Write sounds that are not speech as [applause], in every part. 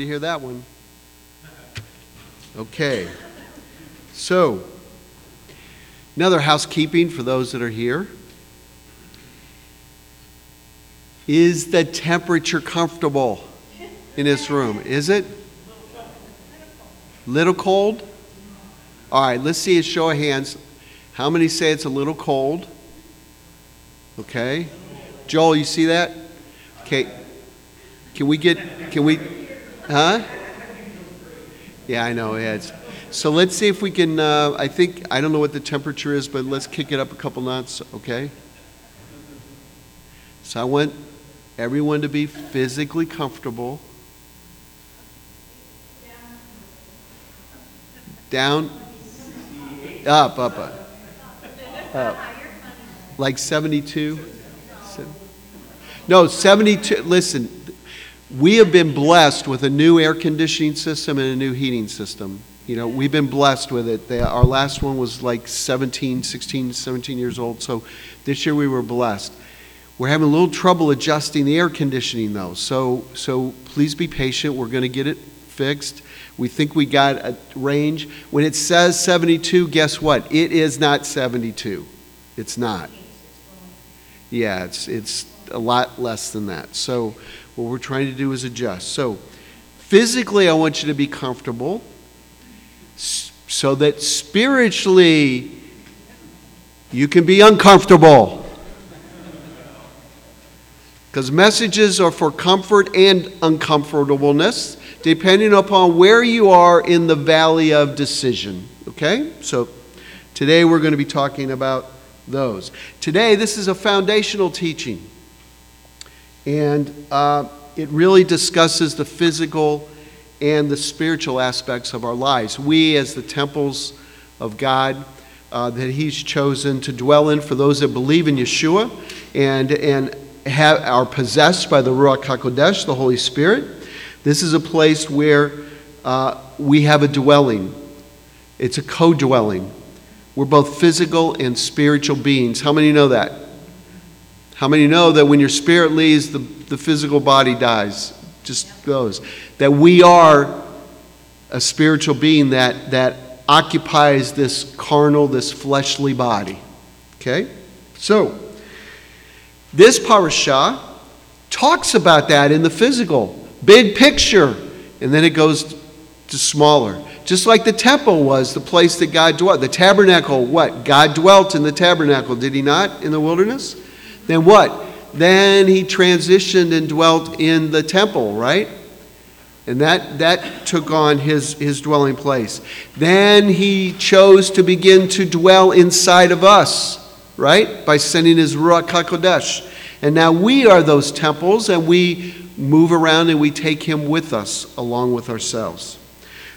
You hear that one? Okay. So, another housekeeping for those that are here. Is the temperature comfortable in this room? Is it? Little cold? All right, let's see a show of hands. How many say it's a little cold? Okay. Joel, you see that? Okay. Can we get, can we, huh? Yeah, I know. Yeah, it's, so let's see if we can, uh, I think, I don't know what the temperature is, but let's kick it up a couple knots, okay? So I want everyone to be physically comfortable. Down, up, up, up. up. Like 72? No, 72. Listen, we have been blessed with a new air conditioning system and a new heating system. You know, we've been blessed with it. They, our last one was like 17, 16, 17 years old. So this year we were blessed. We're having a little trouble adjusting the air conditioning though. So, so please be patient. We're going to get it fixed. We think we got a range. When it says 72, guess what? It is not 72. It's not. Yeah, it's, it's a lot less than that. So, what we're trying to do is adjust. So, physically, I want you to be comfortable so that spiritually you can be uncomfortable. Because messages are for comfort and uncomfortableness, depending upon where you are in the valley of decision. Okay? So, today we're going to be talking about those. Today, this is a foundational teaching. And uh, it really discusses the physical and the spiritual aspects of our lives. We, as the temples of God uh, that He's chosen to dwell in for those that believe in Yeshua and, and have, are possessed by the Ruach HaKodesh, the Holy Spirit, this is a place where uh, we have a dwelling. It's a co dwelling. We're both physical and spiritual beings. How many know that? How many know that when your spirit leaves, the, the physical body dies? Just goes. That we are a spiritual being that, that occupies this carnal, this fleshly body. Okay? So, this parasha talks about that in the physical, big picture, and then it goes to smaller. Just like the temple was the place that God dwelt. The tabernacle, what? God dwelt in the tabernacle, did he not, in the wilderness? Then what? Then he transitioned and dwelt in the temple, right? And that, that took on his, his dwelling place. Then he chose to begin to dwell inside of us, right? By sending his Ruach HaKodesh. And now we are those temples, and we move around and we take him with us along with ourselves.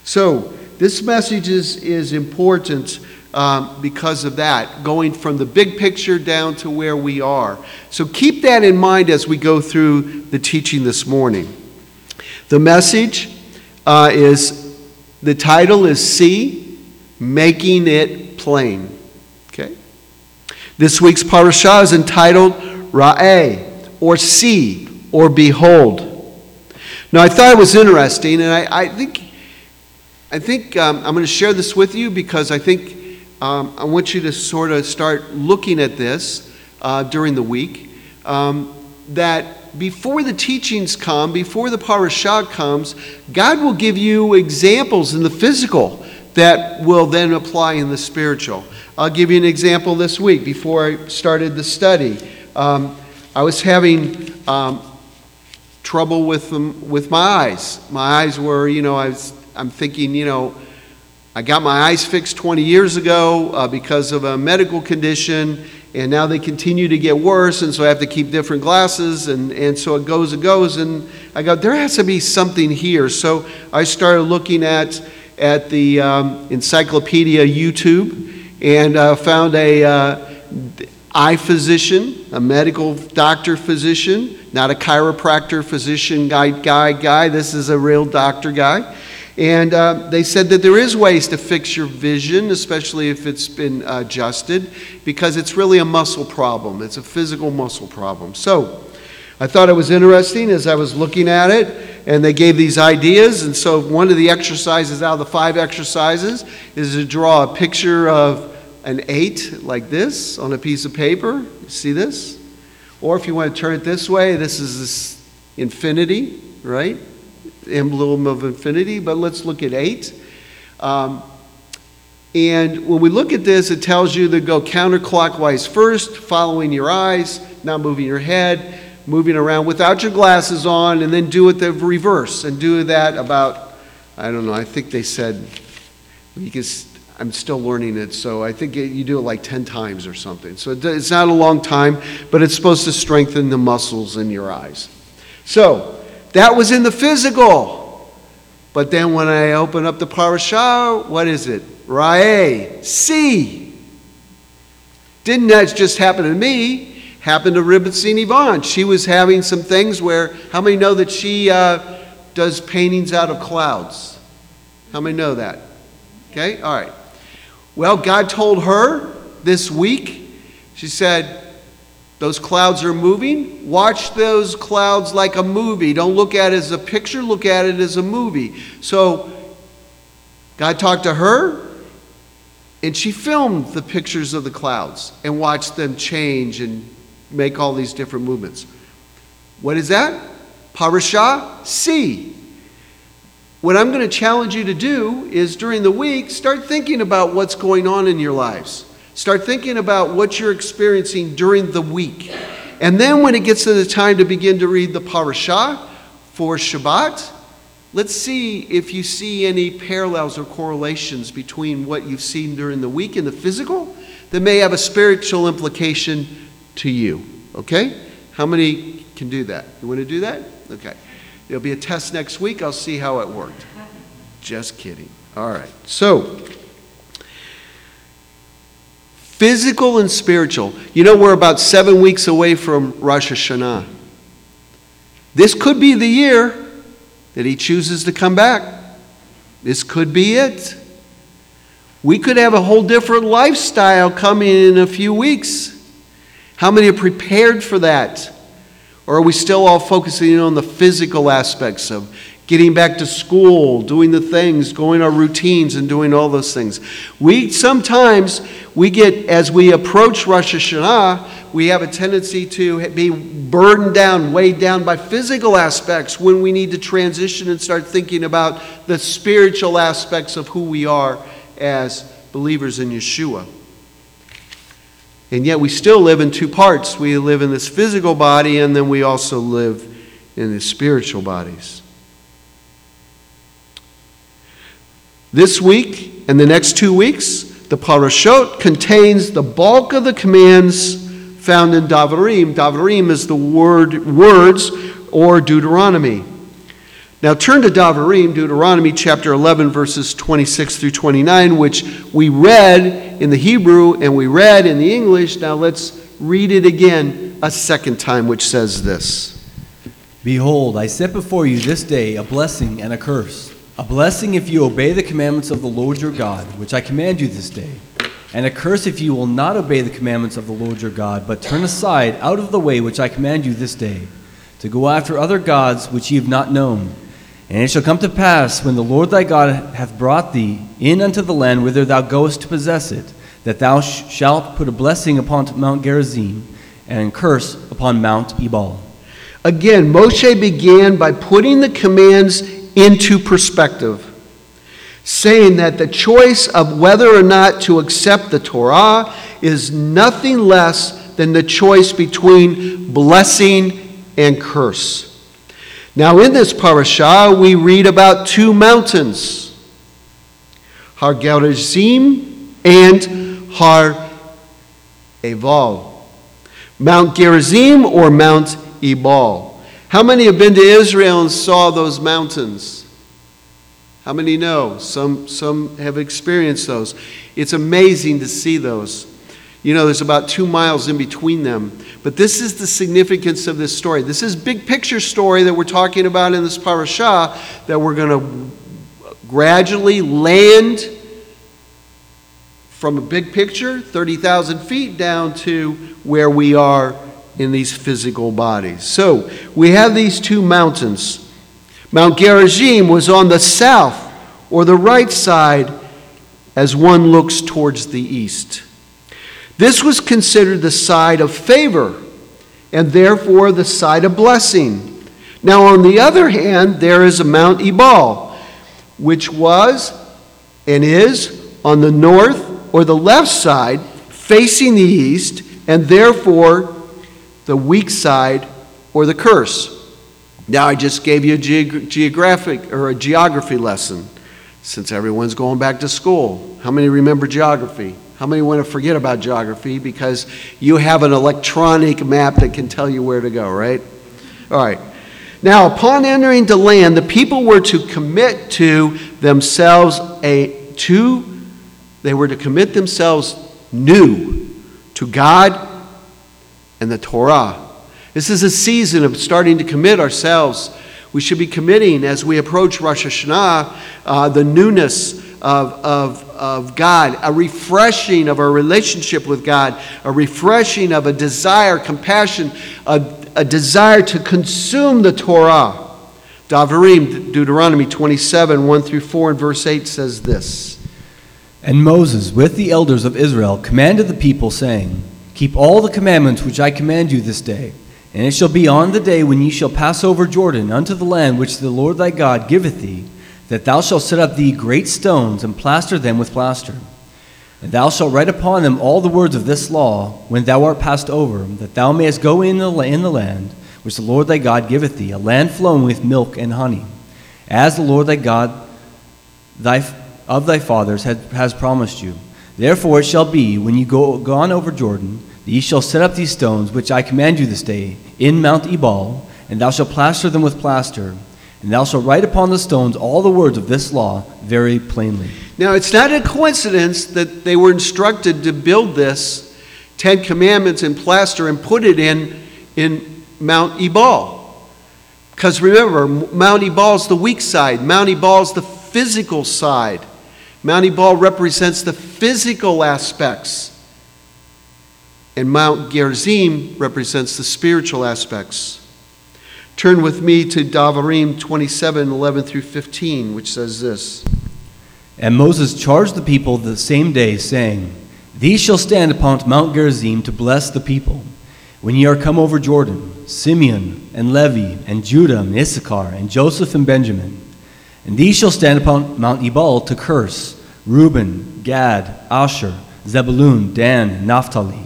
So, this message is, is important um, because of that, going from the big picture down to where we are. So keep that in mind as we go through the teaching this morning. The message uh, is the title is See, Making It Plain. Okay? This week's parasha is entitled Ra'eh, or See, or Behold. Now, I thought it was interesting, and I, I think I think um, I'm going to share this with you because I think um, I want you to sort of start looking at this uh, during the week. Um, that before the teachings come, before the parashah comes, God will give you examples in the physical that will then apply in the spiritual. I'll give you an example this week before I started the study. Um, I was having um, trouble with them, with my eyes. My eyes were, you know, I was I'm thinking, you know, I got my eyes fixed 20 years ago uh, because of a medical condition, and now they continue to get worse, and so I have to keep different glasses, and, and so it goes, it goes, and I go, there has to be something here. So I started looking at, at the um, encyclopedia YouTube and uh, found a uh, eye physician, a medical doctor physician, not a chiropractor physician guy, guy, guy. This is a real doctor guy. And uh, they said that there is ways to fix your vision, especially if it's been adjusted, because it's really a muscle problem. It's a physical muscle problem. So I thought it was interesting as I was looking at it, and they gave these ideas. And so, one of the exercises out of the five exercises is to draw a picture of an eight like this on a piece of paper. You see this? Or if you want to turn it this way, this is this infinity, right? Emblem of infinity, but let's look at eight. Um, and when we look at this, it tells you to go counterclockwise first, following your eyes, not moving your head, moving around without your glasses on, and then do it the reverse. And do that about, I don't know, I think they said, can, I'm still learning it, so I think you do it like 10 times or something. So it's not a long time, but it's supposed to strengthen the muscles in your eyes. So that was in the physical. But then when I open up the parashah, what is it? Ra'eh, see. Didn't that just happen to me? Happened to Rebbetzin Yvonne. She was having some things where, how many know that she uh, does paintings out of clouds? How many know that? Okay, all right. Well, God told her this week, she said, those clouds are moving. Watch those clouds like a movie. Don't look at it as a picture, look at it as a movie. So, God talked to her, and she filmed the pictures of the clouds and watched them change and make all these different movements. What is that? Parashah, see. What I'm going to challenge you to do is during the week, start thinking about what's going on in your lives. Start thinking about what you're experiencing during the week. And then when it gets to the time to begin to read the parashah for Shabbat, Let's see if you see any parallels or correlations between what you've seen during the week in the physical that may have a spiritual implication to you. Okay? How many can do that? You want to do that? Okay. There'll be a test next week. I'll see how it worked. Just kidding. All right. So, physical and spiritual. You know, we're about seven weeks away from Rosh Hashanah. This could be the year that he chooses to come back. This could be it. We could have a whole different lifestyle coming in a few weeks. How many are prepared for that? Or are we still all focusing on the physical aspects of getting back to school, doing the things, going our routines and doing all those things? We sometimes we get as we approach Rosh Hashanah, we have a tendency to be burdened down, weighed down by physical aspects when we need to transition and start thinking about the spiritual aspects of who we are as believers in Yeshua. And yet we still live in two parts. We live in this physical body, and then we also live in the spiritual bodies. This week and the next two weeks, the parashot contains the bulk of the commands found in Davarim. Davarim is the word words or Deuteronomy. Now turn to Davarim, Deuteronomy chapter 11, verses 26 through 29, which we read in the Hebrew and we read in the English. Now let's read it again a second time, which says this Behold, I set before you this day a blessing and a curse. A blessing if you obey the commandments of the Lord your God, which I command you this day and a curse if you will not obey the commandments of the Lord your God, but turn aside out of the way which I command you this day, to go after other gods which ye have not known. And it shall come to pass, when the Lord thy God hath brought thee in unto the land whither thou goest to possess it, that thou sh- shalt put a blessing upon Mount Gerizim, and a curse upon Mount Ebal. Again, Moshe began by putting the commands into perspective saying that the choice of whether or not to accept the Torah is nothing less than the choice between blessing and curse. Now, in this parashah, we read about two mountains Har Gerizim and Har Eval. Mount Gerizim or Mount Ebal. How many have been to Israel and saw those mountains? How many know? Some, some have experienced those. It's amazing to see those. You know, there's about two miles in between them. But this is the significance of this story. This is big picture story that we're talking about in this parasha that we're going to gradually land from a big picture, 30,000 feet, down to where we are in these physical bodies. So we have these two mountains. Mount Gerizim was on the south or the right side as one looks towards the east. This was considered the side of favor and therefore the side of blessing. Now, on the other hand, there is a Mount Ebal, which was and is on the north or the left side facing the east, and therefore the weak side or the curse. Now, I just gave you a geog- geographic or a geography lesson since everyone's going back to school. How many remember geography? How many want to forget about geography because you have an electronic map that can tell you where to go, right? All right. Now, upon entering the land, the people were to commit to themselves a to they were to commit themselves new to God and the Torah. This is a season of starting to commit ourselves. We should be committing as we approach Rosh Hashanah uh, the newness of, of, of God, a refreshing of our relationship with God, a refreshing of a desire, compassion, a, a desire to consume the Torah. Davarim, Deuteronomy 27, 1 through 4, and verse 8 says this. And Moses, with the elders of Israel, commanded the people, saying, Keep all the commandments which I command you this day. And it shall be on the day when ye shall pass over Jordan unto the land which the Lord thy God giveth thee, that thou shalt set up thee great stones, and plaster them with plaster. And thou shalt write upon them all the words of this law, when thou art passed over, that thou mayest go in the, in the land which the Lord thy God giveth thee, a land flowing with milk and honey, as the Lord thy God thy, of thy fathers had, has promised you. Therefore it shall be, when you go gone over Jordan, ye shall set up these stones, which I command you this day, in Mount Ebal, and thou shalt plaster them with plaster, and thou shalt write upon the stones all the words of this law very plainly. Now, it's not a coincidence that they were instructed to build this Ten Commandments in plaster and put it in, in Mount Ebal. Because remember, Mount Ebal is the weak side, Mount Ebal is the physical side. Mount Ebal represents the physical aspects, and Mount Gerizim represents the spiritual aspects. Turn with me to Davarim 27 11 through 15, which says this. And Moses charged the people the same day, saying, These shall stand upon Mount Gerizim to bless the people. When ye are come over Jordan, Simeon and Levi and Judah and Issachar and Joseph and Benjamin, and these shall stand upon Mount Ebal to curse Reuben, Gad, Asher, Zebulun, Dan, and Naphtali.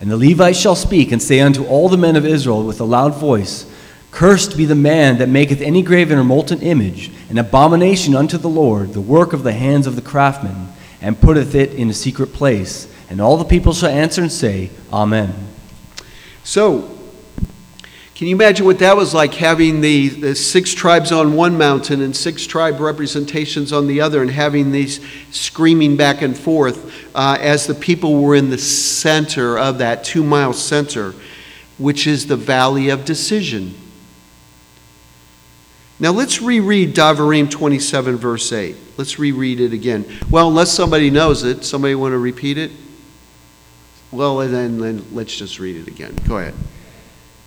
And the Levites shall speak and say unto all the men of Israel with a loud voice, Cursed be the man that maketh any graven or molten image, an abomination unto the Lord, the work of the hands of the craftsman, and putteth it in a secret place. And all the people shall answer and say, Amen. So, can you imagine what that was like having the, the six tribes on one mountain and six tribe representations on the other and having these screaming back and forth uh, as the people were in the center of that two mile center, which is the valley of decision? Now let's reread Davarim 27, verse 8. Let's reread it again. Well, unless somebody knows it, somebody want to repeat it? Well, then, then let's just read it again. Go ahead.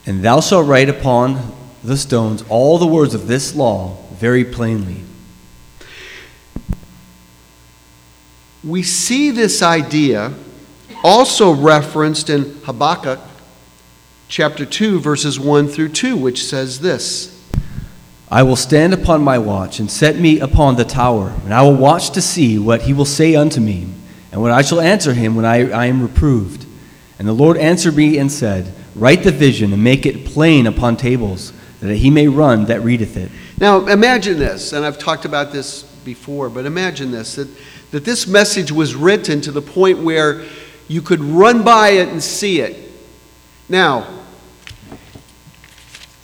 And thou shalt write upon the stones all the words of this law very plainly. We see this idea also referenced in Habakkuk chapter 2, verses 1 through 2, which says this I will stand upon my watch and set me upon the tower, and I will watch to see what he will say unto me, and what I shall answer him when I, I am reproved. And the Lord answered me and said, Write the vision and make it plain upon tables, that he may run that readeth it. Now, imagine this, and I've talked about this before, but imagine this that, that this message was written to the point where you could run by it and see it. Now,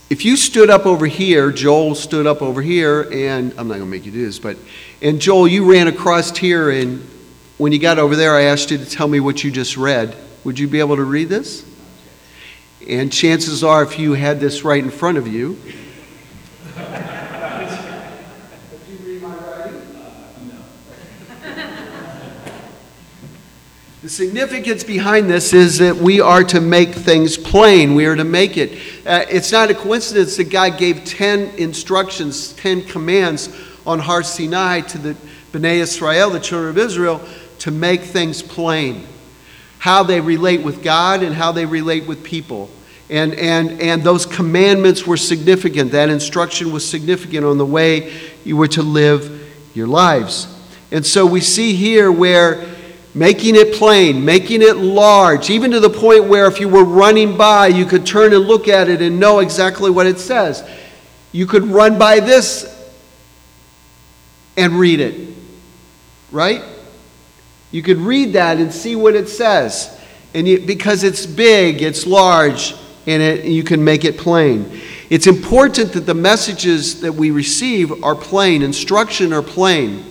if you stood up over here, Joel stood up over here, and I'm not going to make you do this, but, and Joel, you ran across here, and when you got over there, I asked you to tell me what you just read. Would you be able to read this? And chances are, if you had this right in front of you, The significance behind this is that we are to make things plain. We are to make it. Uh, it's not a coincidence that God gave 10 instructions, 10 commands on Har Sinai to the Bnei Israel, the children of Israel, to make things plain. How they relate with God and how they relate with people. And, and, and those commandments were significant. That instruction was significant on the way you were to live your lives. And so we see here where making it plain, making it large, even to the point where if you were running by, you could turn and look at it and know exactly what it says. You could run by this and read it, right? You could read that and see what it says. And you, because it's big, it's large, and it, you can make it plain. It's important that the messages that we receive are plain, instruction are plain.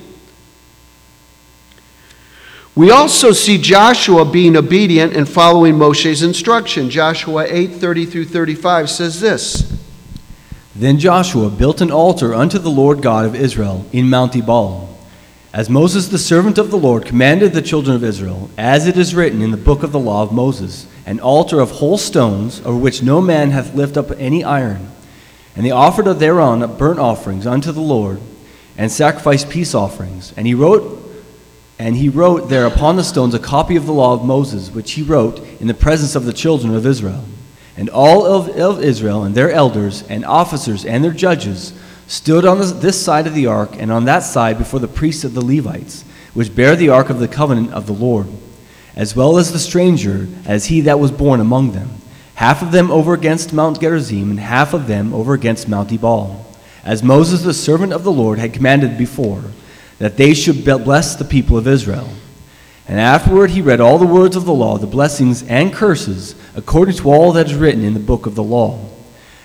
We also see Joshua being obedient and following Moshe's instruction. Joshua 8 30 through 35 says this Then Joshua built an altar unto the Lord God of Israel in Mount Ebal, as Moses the servant of the Lord commanded the children of Israel, as it is written in the book of the law of Moses, an altar of whole stones, over which no man hath lifted up any iron. And they offered thereon burnt offerings unto the Lord, and sacrificed peace offerings. And he wrote and he wrote there upon the stones a copy of the law of Moses, which he wrote in the presence of the children of Israel. And all of, of Israel and their elders and officers and their judges stood on this side of the ark and on that side before the priests of the Levites, which bear the ark of the covenant of the Lord, as well as the stranger, as he that was born among them. Half of them over against Mount Gerizim, and half of them over against Mount Ebal, as Moses the servant of the Lord had commanded before that they should bless the people of Israel. And afterward he read all the words of the law, the blessings and curses, according to all that is written in the book of the law.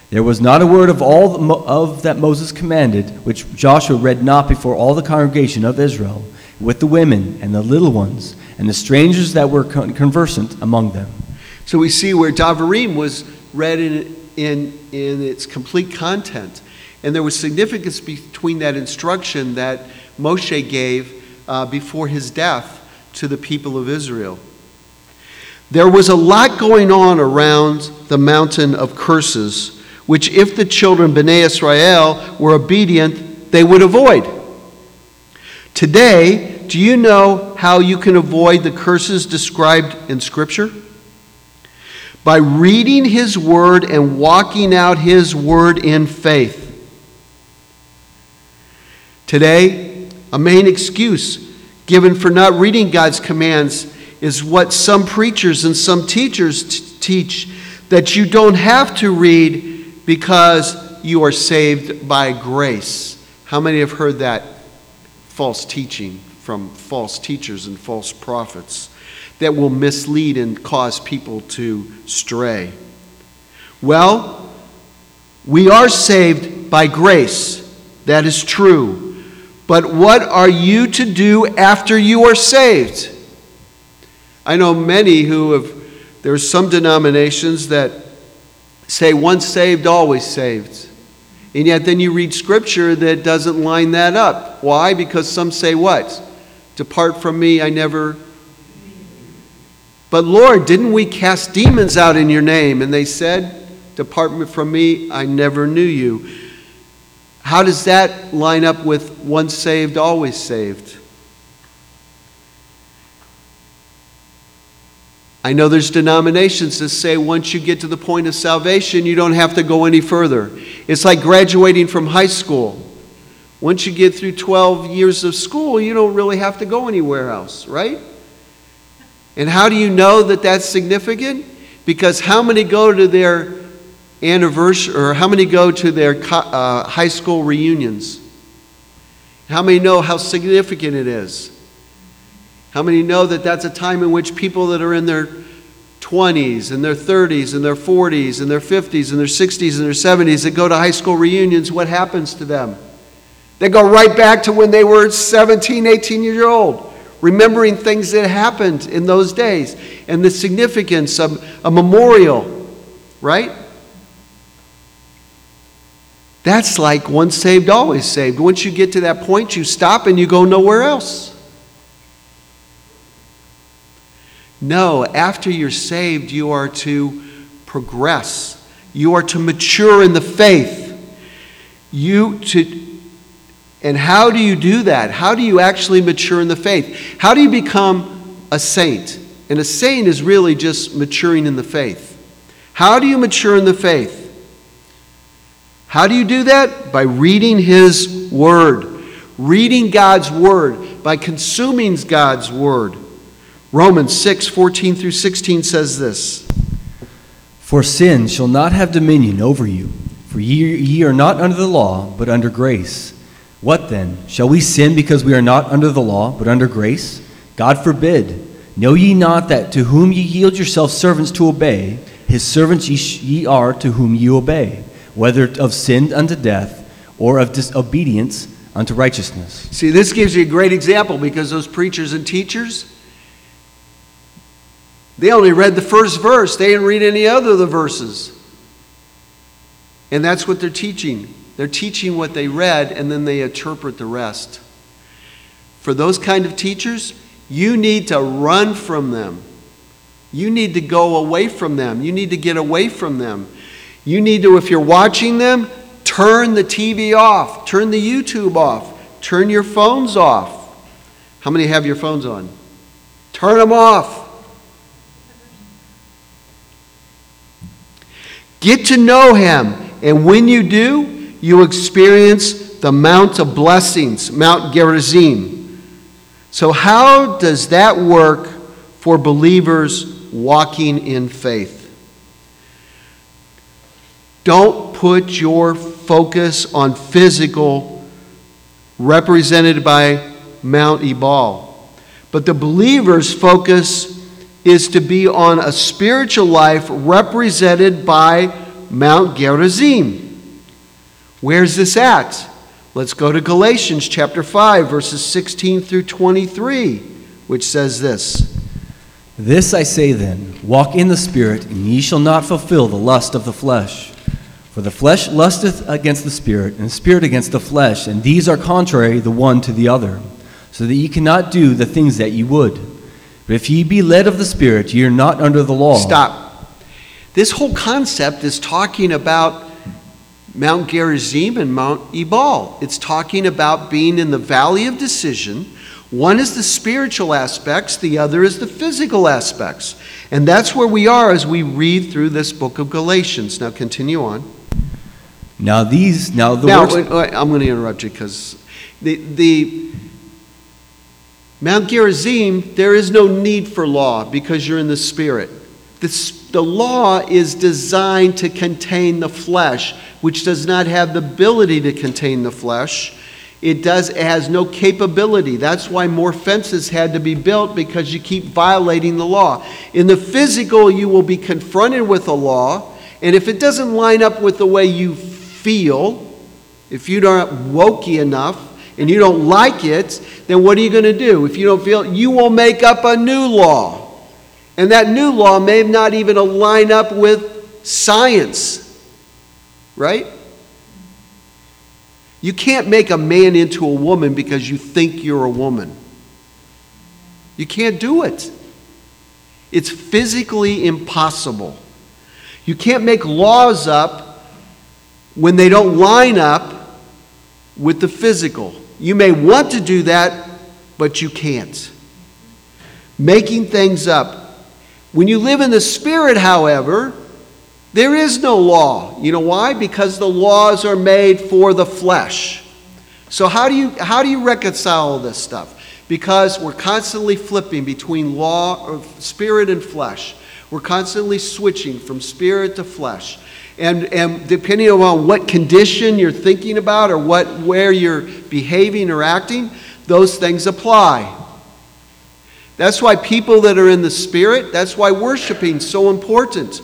There was not a word of all of that Moses commanded, which Joshua read not before all the congregation of Israel, with the women and the little ones, and the strangers that were conversant among them. So we see where Davarim was read in, in, in its complete content. And there was significance between that instruction that Moshe gave uh, before his death to the people of Israel. There was a lot going on around the mountain of curses, which, if the children Bnei Israel were obedient, they would avoid. Today, do you know how you can avoid the curses described in Scripture? By reading His Word and walking out His Word in faith. Today, a main excuse given for not reading God's commands is what some preachers and some teachers t- teach that you don't have to read because you are saved by grace. How many have heard that false teaching from false teachers and false prophets that will mislead and cause people to stray? Well, we are saved by grace. That is true. But what are you to do after you are saved? I know many who have, there are some denominations that say once saved, always saved. And yet then you read scripture that doesn't line that up. Why? Because some say what? Depart from me, I never. But Lord, didn't we cast demons out in your name? And they said, Depart from me, I never knew you. How does that line up with once saved, always saved? I know there's denominations that say once you get to the point of salvation, you don't have to go any further. It's like graduating from high school. Once you get through 12 years of school, you don't really have to go anywhere else, right? And how do you know that that's significant? Because how many go to their anniversary, or how many go to their uh, high school reunions? How many know how significant it is? How many know that that's a time in which people that are in their 20s and their 30s and their 40s and their 50s and their 60s and their 70s that go to high school reunions, what happens to them? They go right back to when they were 17, 18 years old, remembering things that happened in those days and the significance of a memorial, right? That's like once saved, always saved. Once you get to that point, you stop and you go nowhere else. No, after you're saved, you are to progress. You are to mature in the faith. You to and how do you do that? How do you actually mature in the faith? How do you become a saint? And a saint is really just maturing in the faith. How do you mature in the faith? How do you do that? By reading His Word, reading God's Word, by consuming God's Word. Romans 6 14 through 16 says this For sin shall not have dominion over you, for ye, ye are not under the law, but under grace. What then? Shall we sin because we are not under the law, but under grace? God forbid. Know ye not that to whom ye yield yourselves servants to obey, his servants ye, ye are to whom ye obey, whether of sin unto death or of disobedience unto righteousness? See, this gives you a great example because those preachers and teachers, they only read the first verse, they didn't read any other of the verses. And that's what they're teaching. They're teaching what they read and then they interpret the rest. For those kind of teachers, you need to run from them. You need to go away from them. You need to get away from them. You need to, if you're watching them, turn the TV off, turn the YouTube off, turn your phones off. How many have your phones on? Turn them off. Get to know Him. And when you do, you experience the Mount of Blessings, Mount Gerizim. So, how does that work for believers walking in faith? Don't put your focus on physical, represented by Mount Ebal. But the believer's focus is to be on a spiritual life represented by Mount Gerizim. Where's this at? Let's go to Galatians chapter 5, verses 16 through 23, which says this This I say then walk in the Spirit, and ye shall not fulfill the lust of the flesh. For the flesh lusteth against the Spirit, and the Spirit against the flesh, and these are contrary the one to the other, so that ye cannot do the things that ye would. But if ye be led of the Spirit, ye are not under the law. Stop. This whole concept is talking about Mount Gerizim and Mount Ebal. It's talking about being in the valley of decision. One is the spiritual aspects, the other is the physical aspects. And that's where we are as we read through this book of Galatians. Now continue on. Now these now the now, wait, wait, I'm going to interrupt you because the, the Mount Gerizim, there is no need for law because you're in the spirit. The, the law is designed to contain the flesh which does not have the ability to contain the flesh. It does it has no capability. That's why more fences had to be built because you keep violating the law. In the physical, you will be confronted with a law, and if it doesn't line up with the way you feel, if you aren't wokey enough and you don't like it, then what are you going to do? If you don't feel you will make up a new law. And that new law may not even align up with science right? You can't make a man into a woman because you think you're a woman. You can't do it. It's physically impossible. You can't make laws up when they don't line up with the physical. You may want to do that, but you can't. Making things up. When you live in the Spirit, however, there is no law. You know why? Because the laws are made for the flesh. So how do you how do you reconcile this stuff? Because we're constantly flipping between law of spirit and flesh. We're constantly switching from spirit to flesh. And, and depending on what condition you're thinking about or what where you're behaving or acting, those things apply. That's why people that are in the spirit, that's why worshiping is so important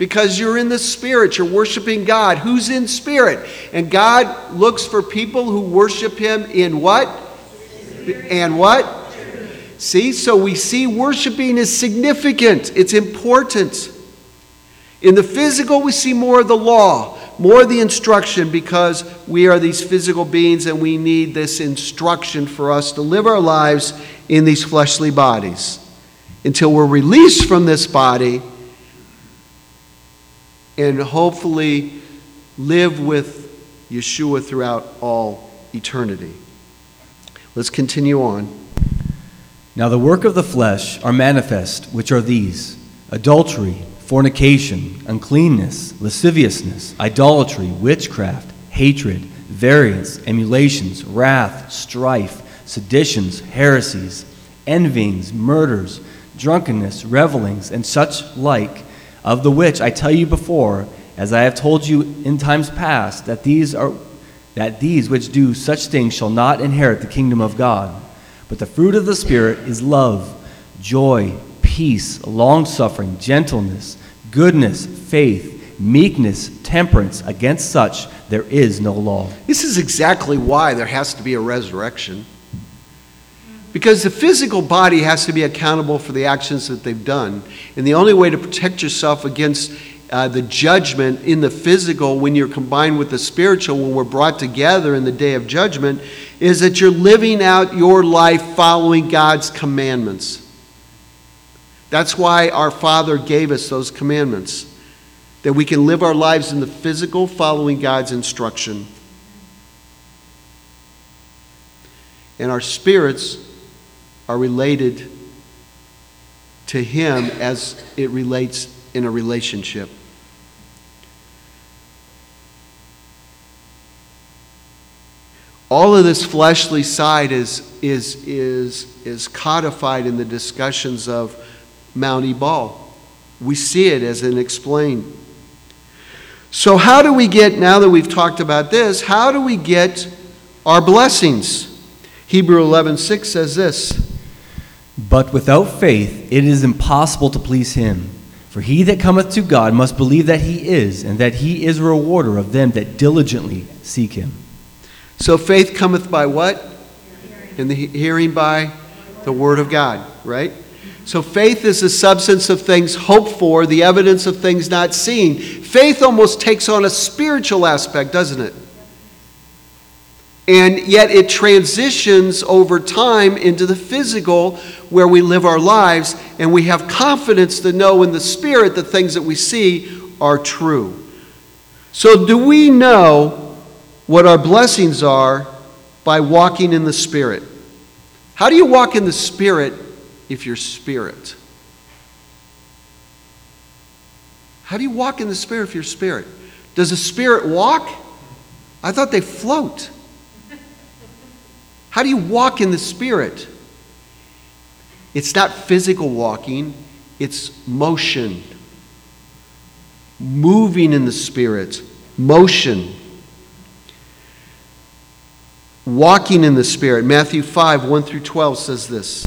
because you're in the spirit. You're worshiping God. Who's in spirit? And God looks for people who worship Him in what? And what? See, so we see worshiping is significant, it's important. In the physical, we see more of the law, more the instruction, because we are these physical beings and we need this instruction for us to live our lives in these fleshly bodies. until we're released from this body and hopefully live with Yeshua throughout all eternity. Let's continue on. Now the work of the flesh are manifest, which are these adultery, fornication, uncleanness, lasciviousness, idolatry, witchcraft, hatred, variance, emulations, wrath, strife, seditions, heresies, envyings, murders, drunkenness, revelings, and such like, of the which I tell you before, as I have told you in times past, that these are that these which do such things shall not inherit the kingdom of God. But the fruit of the Spirit is love, joy, peace, long suffering, gentleness, goodness, faith, meekness, temperance. Against such there is no law. This is exactly why there has to be a resurrection. Because the physical body has to be accountable for the actions that they've done. And the only way to protect yourself against uh, the judgment in the physical when you're combined with the spiritual, when we're brought together in the day of judgment, is that you're living out your life following God's commandments. That's why our Father gave us those commandments, that we can live our lives in the physical following God's instruction. And our spirits are related to Him as it relates in a relationship. All of this fleshly side is, is, is, is codified in the discussions of Mount Ebal. We see it as an explained. So, how do we get, now that we've talked about this, how do we get our blessings? Hebrew 11:6 says this. But without faith it is impossible to please him. For he that cometh to God must believe that he is, and that he is a rewarder of them that diligently seek him. So faith cometh by what? In the hearing by the word of God, right? So faith is the substance of things hoped for, the evidence of things not seen. Faith almost takes on a spiritual aspect, doesn't it? And yet it transitions over time into the physical where we live our lives and we have confidence to know in the spirit the things that we see are true. So, do we know what our blessings are by walking in the spirit? How do you walk in the spirit if you're spirit? How do you walk in the spirit if you're spirit? Does the spirit walk? I thought they float. How do you walk in the Spirit? It's not physical walking, it's motion. Moving in the Spirit, motion. Walking in the Spirit. Matthew 5 1 through 12 says this.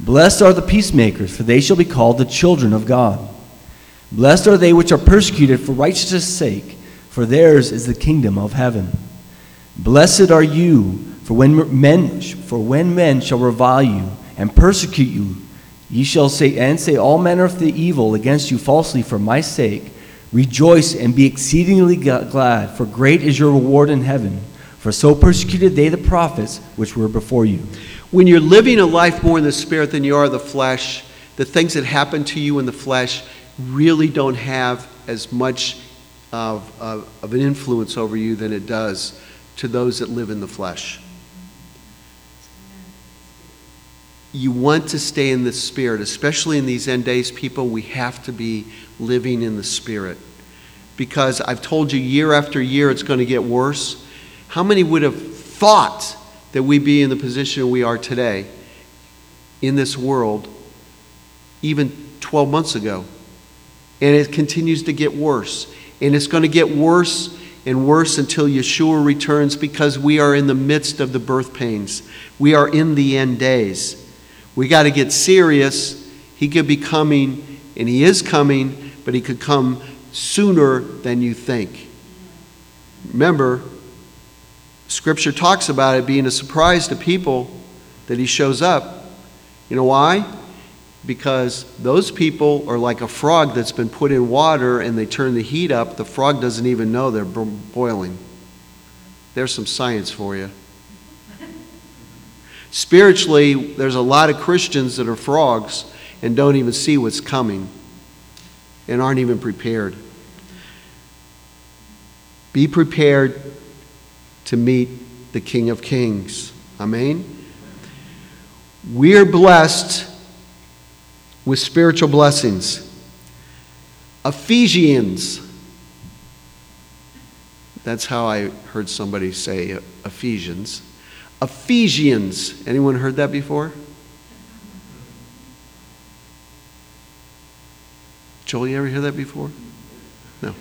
Blessed are the peacemakers, for they shall be called the children of God. Blessed are they which are persecuted for righteousness' sake, for theirs is the kingdom of heaven. Blessed are you for when men, for when men shall revile you and persecute you, ye shall say and say all manner of the evil against you falsely for my sake. Rejoice and be exceedingly glad, for great is your reward in heaven. For so persecuted they the prophets which were before you. When you're living a life more in the spirit than you are the flesh, the things that happen to you in the flesh really don't have as much of, of, of an influence over you than it does to those that live in the flesh. you want to stay in the Spirit, especially in these end days, people, we have to be living in the Spirit. Because I've told you year after year it's going to get worse. How many would have thought that we'd be in the position we are today in this world even 12 months ago? And it continues to get worse. And it's going to get worse and worse until Yeshua returns because we are in the midst of the birth pains. We are in the end days We got to get serious. He could be coming, and He is coming, but He could come sooner than you think. Remember, Scripture talks about it being a surprise to people that He shows up. You know why? Because those people are like a frog that's been put in water and they turn the heat up. The frog doesn't even know they're boiling. There's some science for you. Spiritually, there's a lot of Christians that are frogs and don't even see what's coming and aren't even prepared. Be prepared to meet the King of Kings. Amen. We're blessed with spiritual blessings. Ephesians. That's how I heard somebody say uh, Ephesians. Ephesians. Anyone heard that before? Joel, you ever hear that before? No.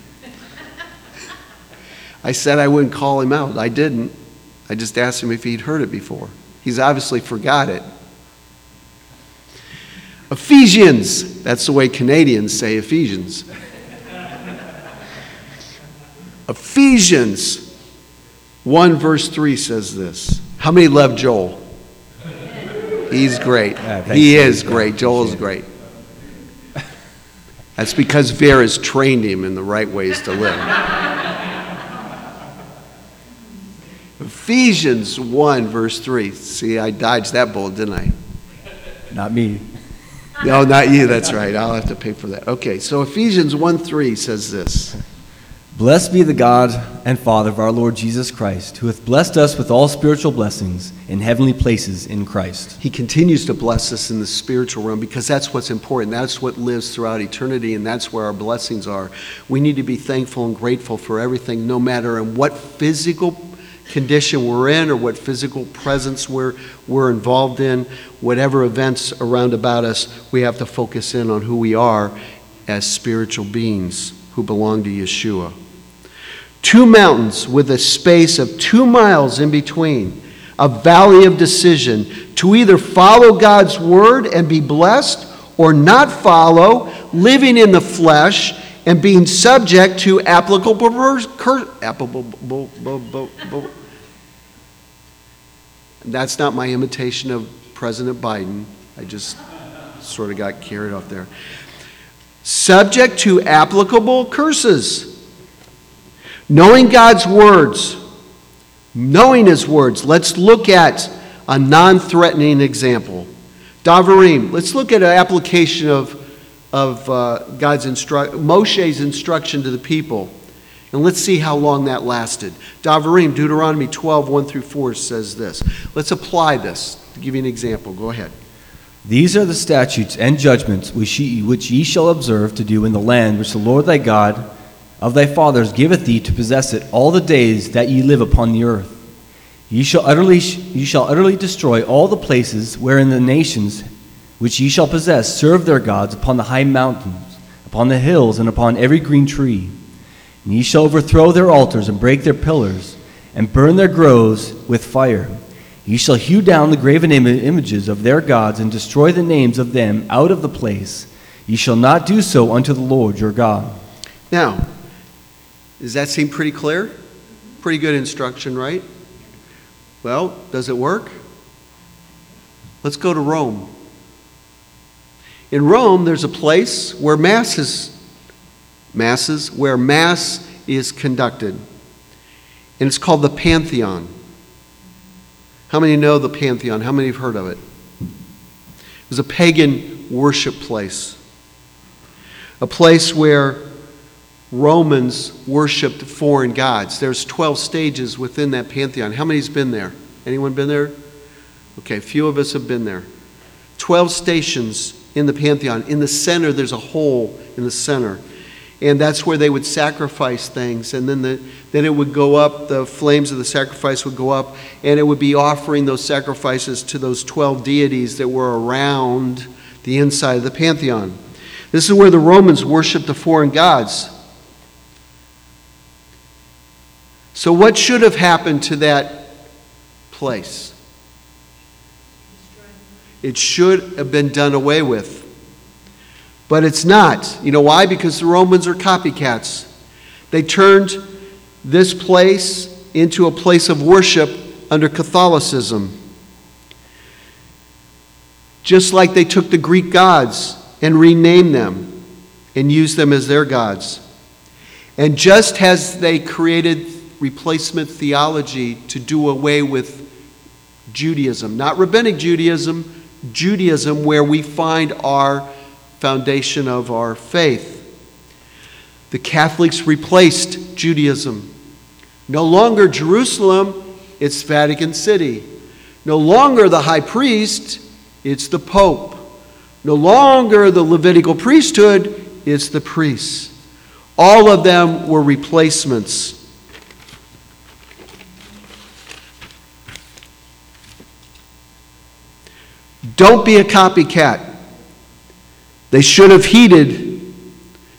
I said I wouldn't call him out. I didn't. I just asked him if he'd heard it before. He's obviously forgot it. Ephesians. That's the way Canadians say Ephesians. [laughs] Ephesians 1 verse 3 says this. How many love Joel? He's great. Yeah, he is great. Joel is great. That's because Vera's trained him in the right ways to live. Ephesians 1, verse 3. See, I dodged that bullet, didn't I? Not me. No, not you. That's right. I'll have to pay for that. Okay, so Ephesians 1 3 says this. Blessed be the God and Father of our Lord Jesus Christ, who hath blessed us with all spiritual blessings in heavenly places in Christ. He continues to bless us in the spiritual realm because that's what's important. That's what lives throughout eternity, and that's where our blessings are. We need to be thankful and grateful for everything, no matter in what physical condition we're in or what physical presence we're, we're involved in, whatever events around about us, we have to focus in on who we are as spiritual beings who belong to Yeshua. Two mountains with a space of two miles in between, a valley of decision to either follow God's word and be blessed or not follow, living in the flesh and being subject to applicable, applicable that's not my imitation of President Biden. I just sort of got carried off there. Subject to applicable curses. Knowing God's words, knowing His words, let's look at a non threatening example. Davarim, let's look at an application of, of uh, God's instru- Moshe's instruction to the people. And let's see how long that lasted. Davarim, Deuteronomy 12, 1 through 4 says this. Let's apply this. Give you an example, go ahead. These are the statutes and judgments which ye, which ye shall observe to do in the land which the Lord thy God of thy fathers giveth thee to possess it all the days that ye live upon the earth. Ye shall utterly, ye shall utterly destroy all the places wherein the nations which ye shall possess serve their gods upon the high mountains, upon the hills, and upon every green tree. And ye shall overthrow their altars and break their pillars and burn their groves with fire. Ye shall hew down the graven Im- images of their gods and destroy the names of them out of the place. Ye shall not do so unto the Lord your God. Now, does that seem pretty clear? Pretty good instruction, right? Well, does it work? Let's go to Rome. In Rome, there's a place where Mass is masses where Mass is conducted. And it's called the Pantheon. How many know the Pantheon? How many have heard of it? It was a pagan worship place, a place where Romans worshiped foreign gods. There's 12 stages within that pantheon. How many's been there? Anyone been there? Okay, few of us have been there. 12 stations in the pantheon. In the center, there's a hole in the center and that's where they would sacrifice things. And then the, then it would go up the flames of the sacrifice would go up and it would be offering those sacrifices to those 12 deities that were around the inside of the pantheon. This is where the romans worshiped the foreign gods. So what should have happened to that place? It should have been done away with. But it's not. You know why? Because the Romans are copycats. They turned this place into a place of worship under Catholicism. Just like they took the Greek gods and renamed them and used them as their gods. And just as they created replacement theology to do away with Judaism, not rabbinic Judaism, Judaism, where we find our foundation of our faith. The Catholics replaced Judaism. No longer Jerusalem, it's Vatican City. No longer the high priest, it's the Pope. No longer the Levitical priesthood, it's the priests. All of them were replacements. Don't be a copycat. They should have heeded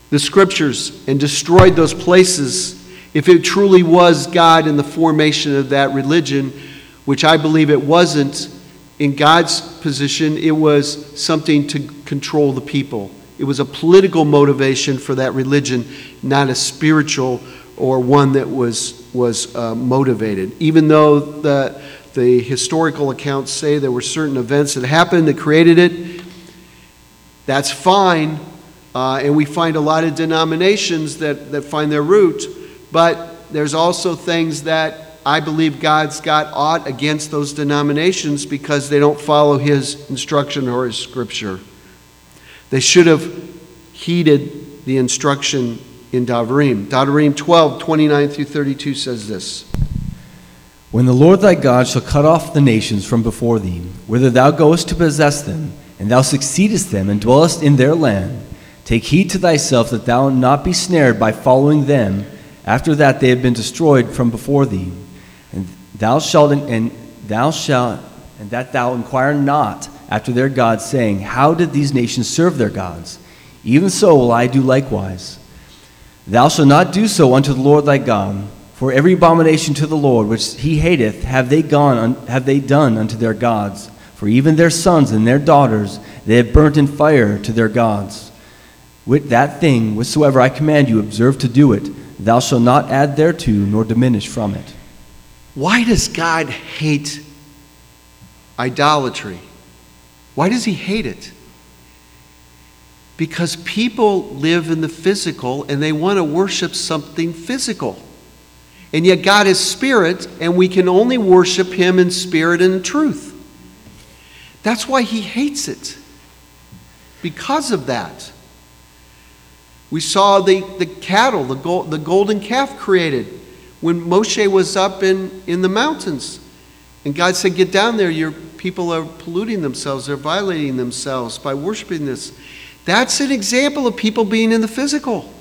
the scriptures and destroyed those places if it truly was God in the formation of that religion, which I believe it wasn't. In God's position, it was something to control the people. It was a political motivation for that religion, not a spiritual or one that was, was uh, motivated. Even though the, the historical accounts say there were certain events that happened that created it, that's fine. Uh, and we find a lot of denominations that, that find their root, but there's also things that I believe God's got aught against those denominations because they don't follow His instruction or His scripture. They should have heeded the instruction in Davarim. Davarim 12, 29 through 32 says this. When the Lord thy God shall cut off the nations from before thee, whither thou goest to possess them, and thou succeedest them and dwellest in their land, take heed to thyself that thou not be snared by following them after that they have been destroyed from before thee. And thou shalt and thou shalt and that thou inquire not after their gods, saying, How did these nations serve their gods? Even so will I do likewise. Thou shalt not do so unto the Lord thy God, for every abomination to the Lord which he hateth have they gone have they done unto their gods. For even their sons and their daughters they have burnt in fire to their gods. With that thing whatsoever I command you, observe to do it. Thou shalt not add thereto nor diminish from it. Why does God hate idolatry? Why does he hate it? Because people live in the physical and they want to worship something physical. And yet, God is spirit, and we can only worship him in spirit and truth. That's why he hates it. Because of that. We saw the, the cattle, the, gold, the golden calf created when Moshe was up in, in the mountains. And God said, Get down there. Your people are polluting themselves, they're violating themselves by worshiping this. That's an example of people being in the physical,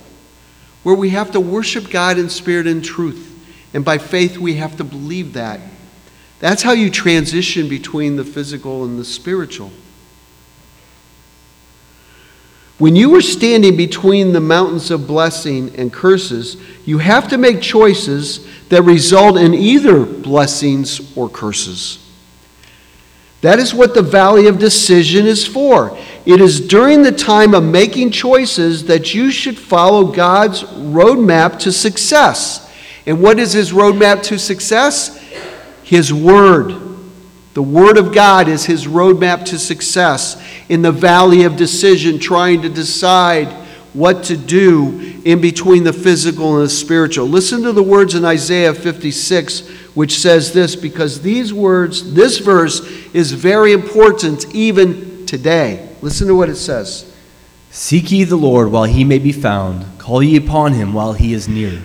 where we have to worship God in spirit and truth. And by faith, we have to believe that. That's how you transition between the physical and the spiritual. When you are standing between the mountains of blessing and curses, you have to make choices that result in either blessings or curses. That is what the valley of decision is for. It is during the time of making choices that you should follow God's roadmap to success. And what is his roadmap to success? His Word. The Word of God is His roadmap to success in the valley of decision, trying to decide what to do in between the physical and the spiritual. Listen to the words in Isaiah 56, which says this, because these words, this verse, is very important even today. Listen to what it says Seek ye the Lord while he may be found, call ye upon him while he is near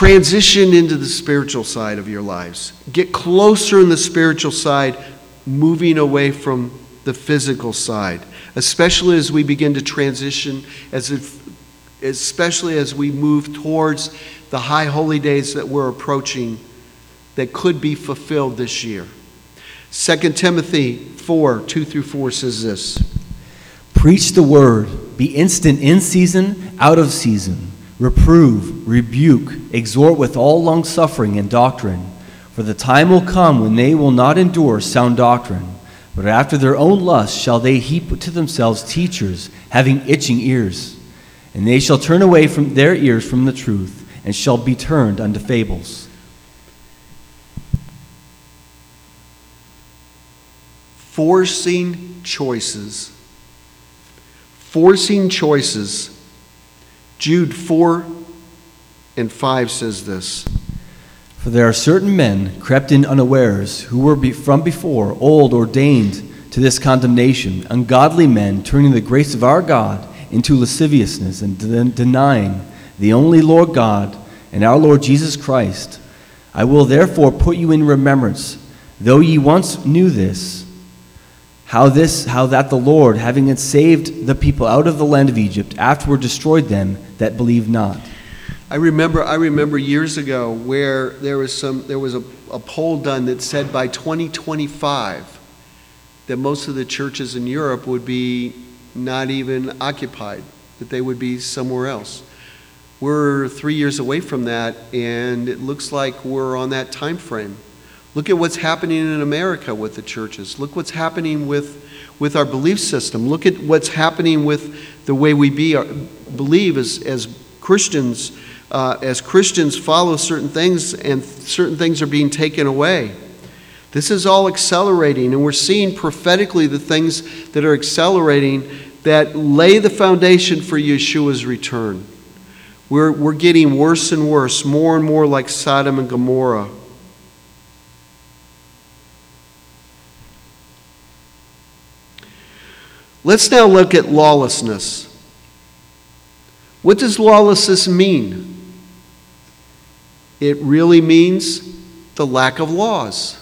transition into the spiritual side of your lives. Get closer in the spiritual side, moving away from the physical side, especially as we begin to transition, as if, especially as we move towards the high holy days that we're approaching that could be fulfilled this year. 2 Timothy 4 2 through 4 says this Preach the word, be instant in season, out of season reprove, rebuke, exhort with all longsuffering and doctrine. For the time will come when they will not endure sound doctrine, but after their own lust shall they heap to themselves teachers having itching ears. And they shall turn away from their ears from the truth, and shall be turned unto fables. Forcing choices. Forcing choices. Jude 4 and 5 says this. For there are certain men crept in unawares, who were be- from before old ordained to this condemnation, ungodly men turning the grace of our God into lasciviousness and de- denying the only Lord God and our Lord Jesus Christ. I will therefore put you in remembrance, though ye once knew this, how this how that the Lord, having saved the people out of the land of Egypt, afterward destroyed them that believed not. I remember, I remember years ago where there was some, there was a, a poll done that said by 2025 that most of the churches in Europe would be not even occupied, that they would be somewhere else. We're three years away from that, and it looks like we're on that time frame. Look at what's happening in America with the churches. Look what's happening with, with our belief system. Look at what's happening with the way we be, uh, believe as, as Christians. Uh, as Christians follow certain things, and certain things are being taken away. This is all accelerating, and we're seeing prophetically the things that are accelerating that lay the foundation for Yeshua's return. We're, we're getting worse and worse, more and more like Sodom and Gomorrah. Let's now look at lawlessness. What does lawlessness mean? It really means the lack of laws.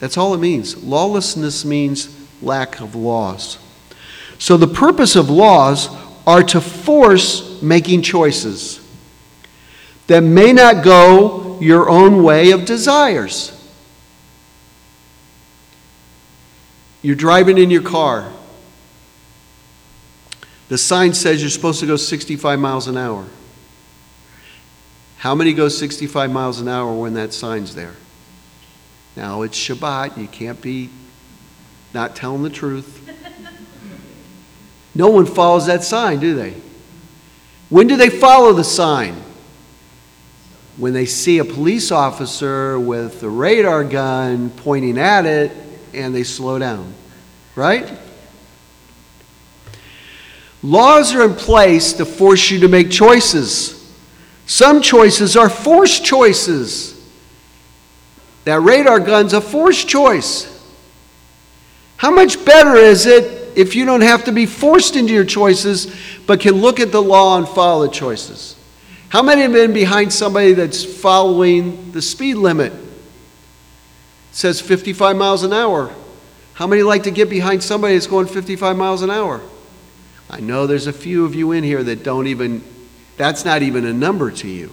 That's all it means. Lawlessness means lack of laws. So the purpose of laws are to force making choices that may not go your own way of desires. You're driving in your car. The sign says you're supposed to go 65 miles an hour. How many go 65 miles an hour when that sign's there? Now it's Shabbat, you can't be not telling the truth. No one follows that sign, do they? When do they follow the sign? When they see a police officer with a radar gun pointing at it and they slow down, right? Laws are in place to force you to make choices. Some choices are forced choices. That radar gun's a forced choice. How much better is it if you don't have to be forced into your choices, but can look at the law and follow the choices? How many have been behind somebody that's following the speed limit? Says 55 miles an hour. How many like to get behind somebody that's going 55 miles an hour? I know there's a few of you in here that don't even, that's not even a number to you.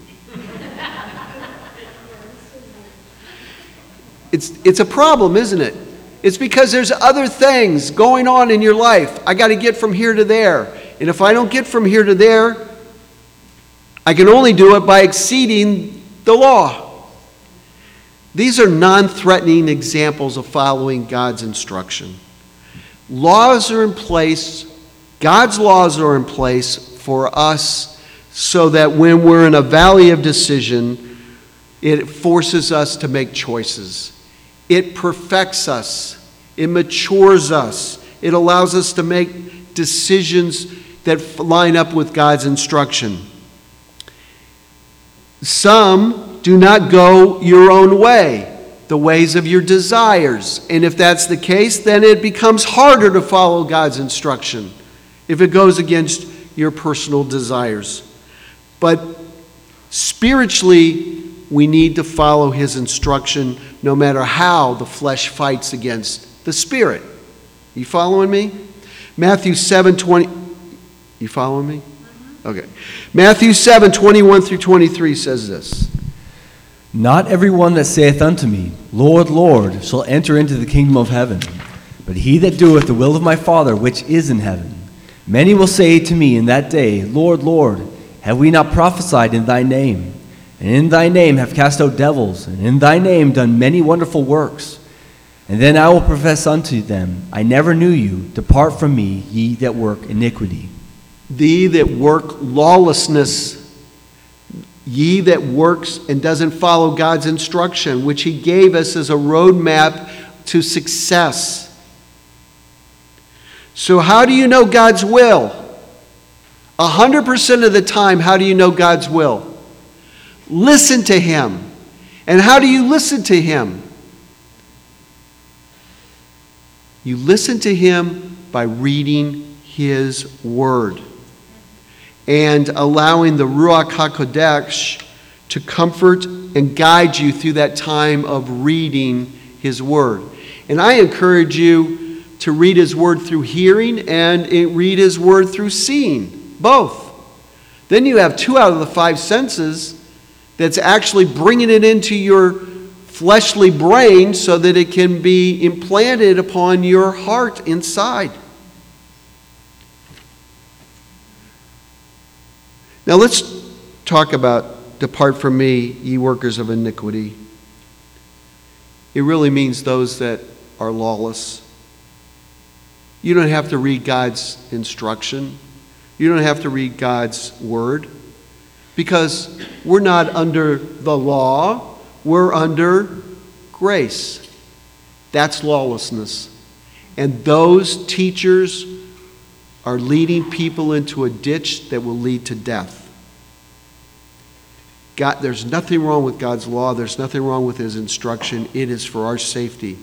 It's, it's a problem, isn't it? It's because there's other things going on in your life. I got to get from here to there. And if I don't get from here to there, I can only do it by exceeding the law. These are non threatening examples of following God's instruction. Laws are in place, God's laws are in place for us so that when we're in a valley of decision, it forces us to make choices. It perfects us, it matures us, it allows us to make decisions that line up with God's instruction. Some do not go your own way, the ways of your desires. And if that's the case, then it becomes harder to follow God's instruction if it goes against your personal desires. But spiritually, we need to follow his instruction no matter how the flesh fights against the spirit. You following me? Matthew 7 20. You following me? Mm-hmm. Okay. Matthew 7 21 through 23 says this. Not every one that saith unto me, Lord, Lord, shall enter into the kingdom of heaven, but he that doeth the will of my Father which is in heaven. Many will say to me in that day, Lord, Lord, have we not prophesied in thy name? and in thy name have cast out devils, and in thy name done many wonderful works. And then I will profess unto them, I never knew you. Depart from me, ye that work iniquity. Thee that work lawlessness, ye that works and doesn't follow God's instruction, which He gave us as a roadmap to success. So, how do you know God's will? A hundred percent of the time, how do you know God's will? Listen to Him. And how do you listen to Him? You listen to Him by reading His Word and allowing the Ruach HaKodesh to comfort and guide you through that time of reading His Word. And I encourage you to read His Word through hearing and eh, read His Word through seeing, both. Then you have two out of the five senses that's actually bringing it into your fleshly brain so that it can be implanted upon your heart inside. Now let's talk about depart from me, ye workers of iniquity. It really means those that are lawless. You don't have to read God's instruction. You don't have to read God's word because we're not under the law, we're under grace. That's lawlessness. And those teachers are leading people into a ditch that will lead to death. God, there's nothing wrong with God's law, there's nothing wrong with His instruction. It is for our safety.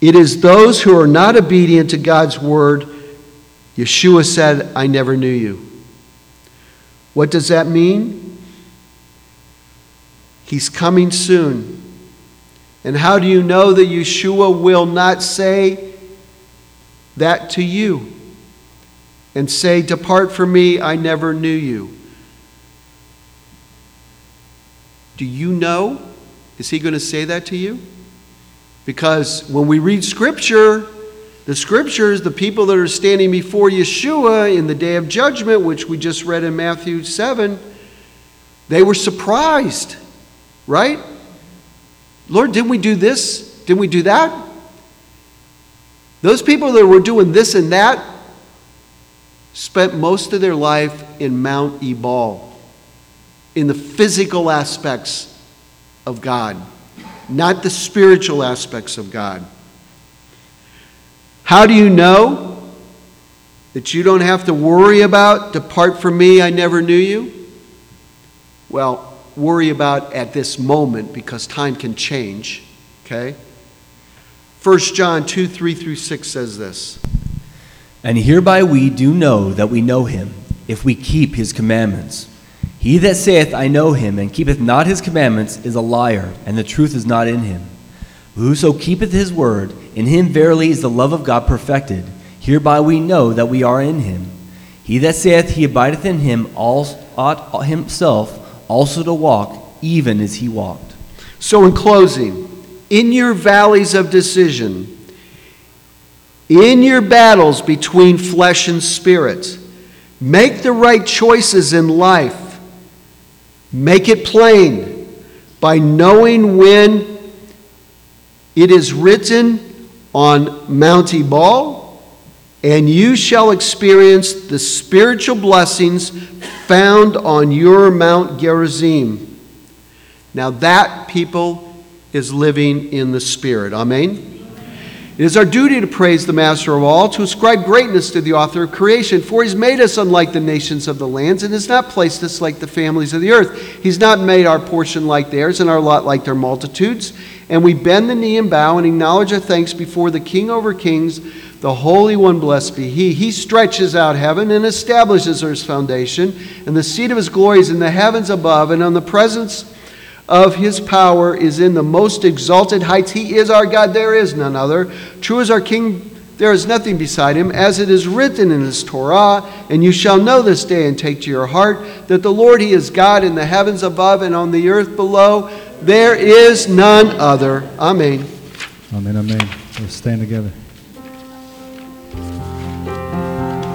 It is those who are not obedient to God's word. Yeshua said, I never knew you. What does that mean? He's coming soon. And how do you know that Yeshua will not say that to you and say, Depart from me, I never knew you? Do you know? Is he going to say that to you? Because when we read Scripture, the Scriptures, the people that are standing before Yeshua in the day of judgment, which we just read in Matthew 7, they were surprised, right? Lord, didn't we do this? Didn't we do that? Those people that were doing this and that spent most of their life in Mount Ebal, in the physical aspects of God not the spiritual aspects of God. How do you know that you don't have to worry about, depart from me, I never knew you? Well, worry about at this moment because time can change, okay? 1 John 2 3 through 6 says this. And hereby we do know that we know him, if we keep his commandments. He that saith, I know him, and keepeth not his commandments, is a liar, and the truth is not in him. Whoso keepeth his word, in him verily is the love of God perfected. Hereby we know that we are in him. He that saith he abideth in him ought himself also to walk, even as he walked. So, in closing, in your valleys of decision, in your battles between flesh and spirit, make the right choices in life Make it plain by knowing when it is written on Mount Ebal, and you shall experience the spiritual blessings found on your Mount Gerizim. Now, that people is living in the Spirit. Amen. It is our duty to praise the Master of all, to ascribe greatness to the author of creation, for he's made us unlike the nations of the lands, and has not placed us like the families of the earth. He's not made our portion like theirs, and our lot like their multitudes. And we bend the knee and bow and acknowledge our thanks before the King over kings, the Holy One, blessed be He. He stretches out heaven and establishes Earth's foundation, and the seat of His glory is in the heavens above, and on the presence of his power is in the most exalted heights. He is our God, there is none other. True is our King, there is nothing beside him, as it is written in his Torah. And you shall know this day and take to your heart that the Lord, he is God in the heavens above and on the earth below. There is none other. Amen. Amen, amen. Let's stand together.